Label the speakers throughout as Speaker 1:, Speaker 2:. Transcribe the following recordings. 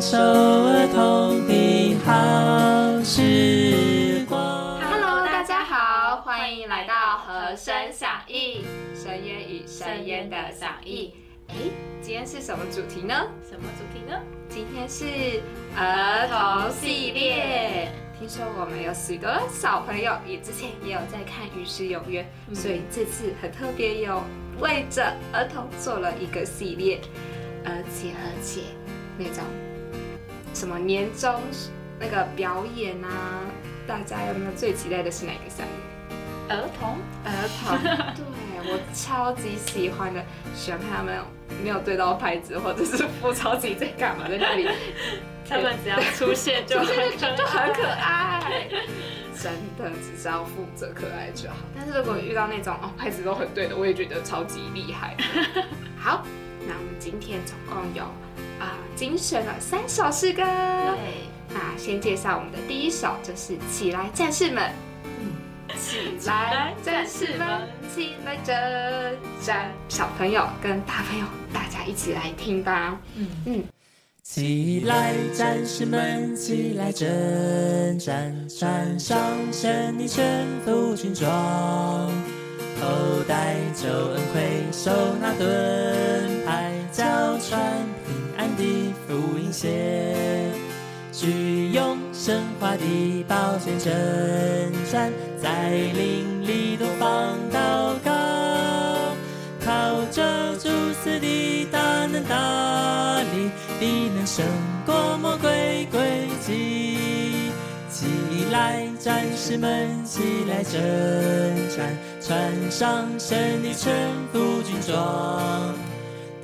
Speaker 1: 享受儿童的好时光。
Speaker 2: Hello，大家好，欢迎来到和声响应，声烟与声烟的响应。哎，今天是什么主题呢？
Speaker 3: 什么主题呢？
Speaker 2: 今天是儿童系列。听说我们有许多小朋友也之前也有在看《与世有约》，所以这次很特别，有为着儿童做了一个系列，而且而且那种什么年终那个表演啊，大家有没有最期待的是哪个项目？
Speaker 3: 儿童
Speaker 2: 儿童，对我超级喜欢的，喜欢看他们没有对到拍子，或者是不超级在干嘛，在那里
Speaker 3: 他们只要出现就很 可
Speaker 2: 就很可爱，真的只是要负责可爱就好。但是如果遇到那种哦拍子都很对的，我也觉得超级厉害。好，那我们今天总共有啊、精选了三首诗歌。
Speaker 3: 对，
Speaker 2: 那先介绍我们的第一首，就是《起来战士们》。起来，战士们，起来征战！小朋友跟大朋友，大家一起来听吧。
Speaker 3: 嗯
Speaker 2: 嗯，
Speaker 1: 起来，战士们，起来征战！穿上胜利全副军装，头戴救恩盔，手拿盾牌，脚穿平安的福音鞋。举用神话的宝剑征战，在林里多方祷告，靠着主死的大能大力，必能胜过魔鬼诡计。起来，战士们，起来征战，穿上胜利全副军装。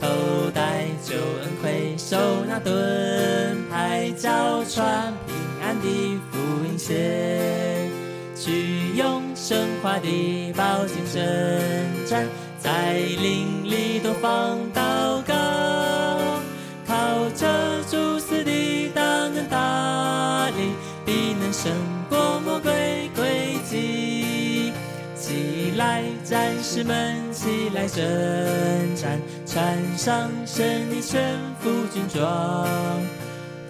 Speaker 1: 头戴救恩盔，手拿盾牌，脚穿平安的福音鞋，去用神话的宝剑征战，在林里多方祷告，靠着主死的大能大力，必能胜过魔鬼诡计。起来，战士们，起来征战，穿上神的全副军装，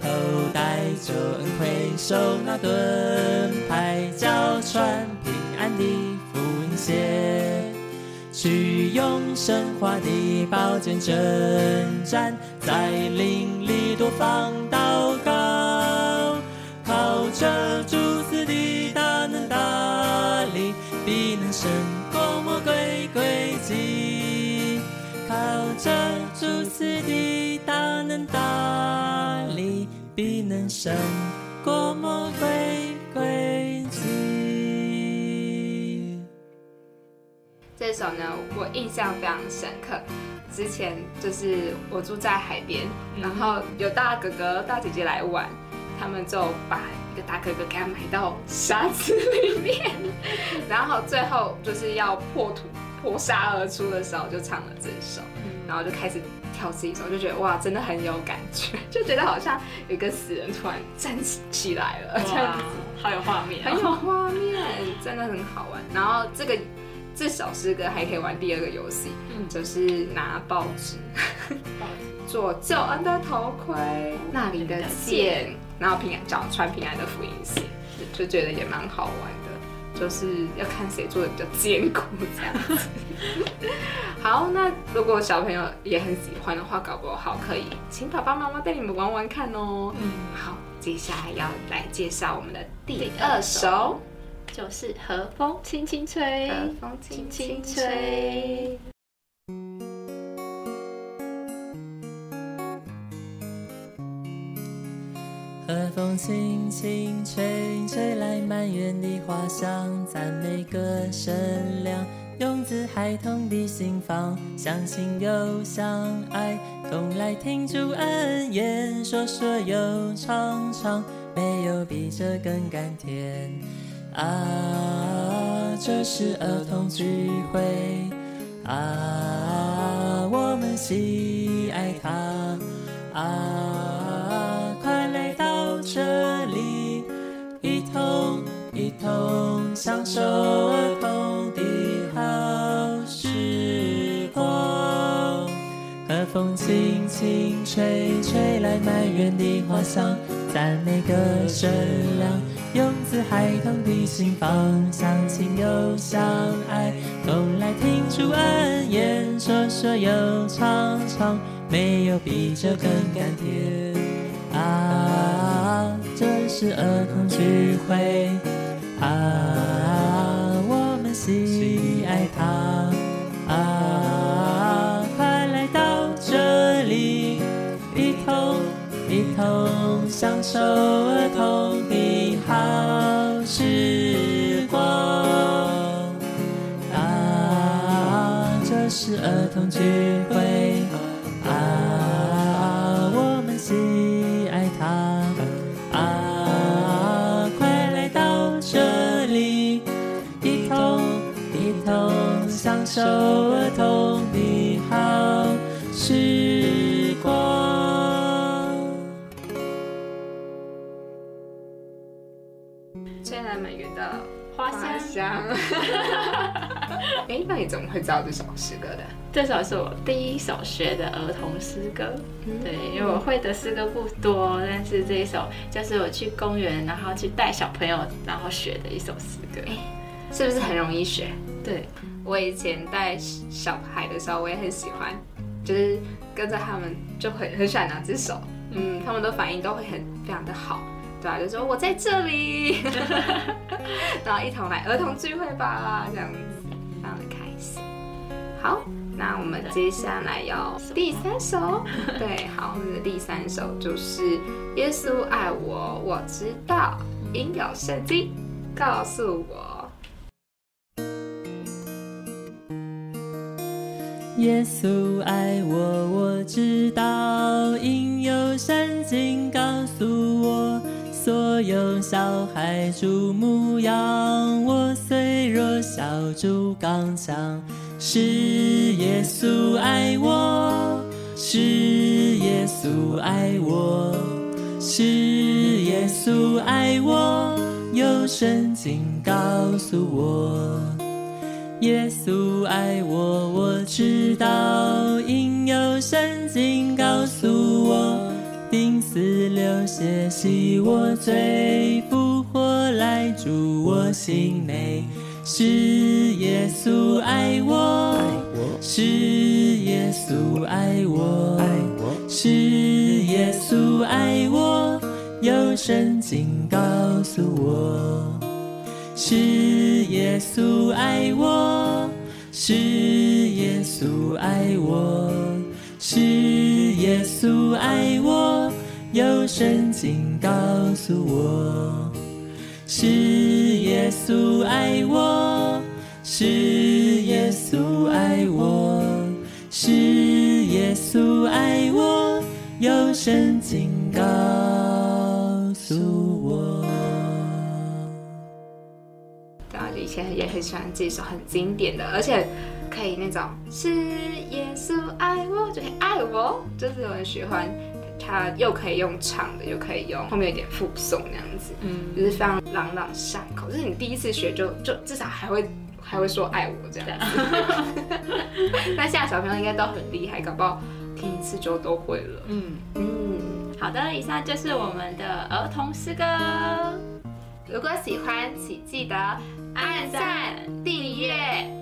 Speaker 1: 头戴救恩盔，手拿盾牌，脚穿平安的福音鞋，去用神话的宝剑征战，在林里多方祷告，靠着主子的大能大力。必能胜大能大力，必能胜过魔鬼诡计。
Speaker 2: 这首呢，我印象非常深刻。之前就是我住在海边，然后有大哥哥、大姐姐来玩，他们就把一个大哥哥给他埋到沙子里面，然后最后就是要破土破沙而出的时候，就唱了这首，然后就开始跳这一首，就觉得哇，真的很有感觉，就觉得好像有一个死人突然站起起来了，这样子。，
Speaker 3: 好有画面
Speaker 2: 很有画面，真的很好玩。然后这个这首诗歌还可以玩第二个游戏，
Speaker 3: 嗯
Speaker 2: 就是拿报纸做救恩的头盔，那里的剑，然后平安脚穿平安的福音鞋，就就觉得也蛮好玩的。就是要看谁做的比较坚固这样子。好，那如果小朋友也很喜欢的话，搞不好可以请爸爸妈妈带你们玩玩看哦。
Speaker 3: 嗯，
Speaker 2: 好，接下来要来介绍我们的第二首
Speaker 3: 就是和风轻轻吹，《
Speaker 2: 和风轻轻吹》。
Speaker 1: 风轻轻吹，吹来满园的花香，赞美歌声亮，涌自孩童的心房，相信又相爱，同来听主恩言，说说又唱唱，没有比这更甘甜。啊，这是儿童聚会。啊，我们喜爱它。啊，同享受儿童的好时光。和风轻轻吹，吹来满园的花香，赞美歌声亮，涌自孩童的心房，相亲又相爱，同来听出恩言，说说又唱唱，没有比这更甘甜啊！这是儿童聚会啊，喜爱它啊！快来到这里，一同一同享受儿童的好时光啊！这是儿童聚会儿童的好时光。
Speaker 2: 吹来满园的
Speaker 3: 花香。
Speaker 2: 香。哎，那你怎么会知道这首诗歌的？
Speaker 3: 这首是我第一首学的儿童诗歌，
Speaker 2: 嗯
Speaker 3: 对，因为我会的诗歌不多，但是这一首就是我去公园，然后去带小朋友，然后学的一首诗歌。
Speaker 2: 是不是很容易学？
Speaker 3: 对，
Speaker 2: 我以前带小孩的时候，我也很喜欢，就是跟着他们就很很喜欢两只手，嗯，他们的反应都会很非常的好，对啊，就说我在这里，然后一同来儿童聚会吧，这样子，非常的开心。好，那我们接下来要第三首，对，好，我们的第三首就是耶稣爱我，我知道，应有圣经告诉我。
Speaker 1: 耶稣爱我，我知道，应有圣经告诉我，所有小孩主牧羊，我虽弱小主刚强，是耶稣爱我，是耶稣爱我，是耶稣爱我，有圣经告诉我。耶稣爱我，我知道，因有圣经告诉我，钉死流血洗我罪，复活来住我心内。是耶稣爱我，是耶稣爱我，是耶稣爱我，有圣稣爱我，是耶稣爱我，有圣经告诉我。是耶稣爱我，是耶稣爱我，是耶稣爱我，有圣经告
Speaker 2: 前也很喜欢这首很经典的，而且可以那种是耶稣爱我，就可以爱我，就是有人喜欢它，又可以用唱的，又可以用后面有点附送那样子，
Speaker 3: 嗯，
Speaker 2: 就是非常朗朗上口。就是你第一次学就就至少还会还会说爱我这样子。那现在小朋友应该都很厉害，搞不好听一次就都会了。
Speaker 3: 嗯，
Speaker 2: 嗯，
Speaker 3: 好的，以上就是我们的儿童诗歌。
Speaker 2: 如果喜欢，请记得按赞、订阅、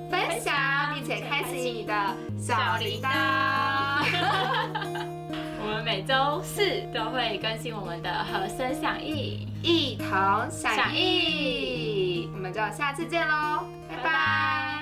Speaker 2: 分享，并且开启你的小铃铛。
Speaker 3: 我们每周四都会更新我们的和声响应，
Speaker 2: 一同响应，我们就下次见喽，拜拜。
Speaker 1: 天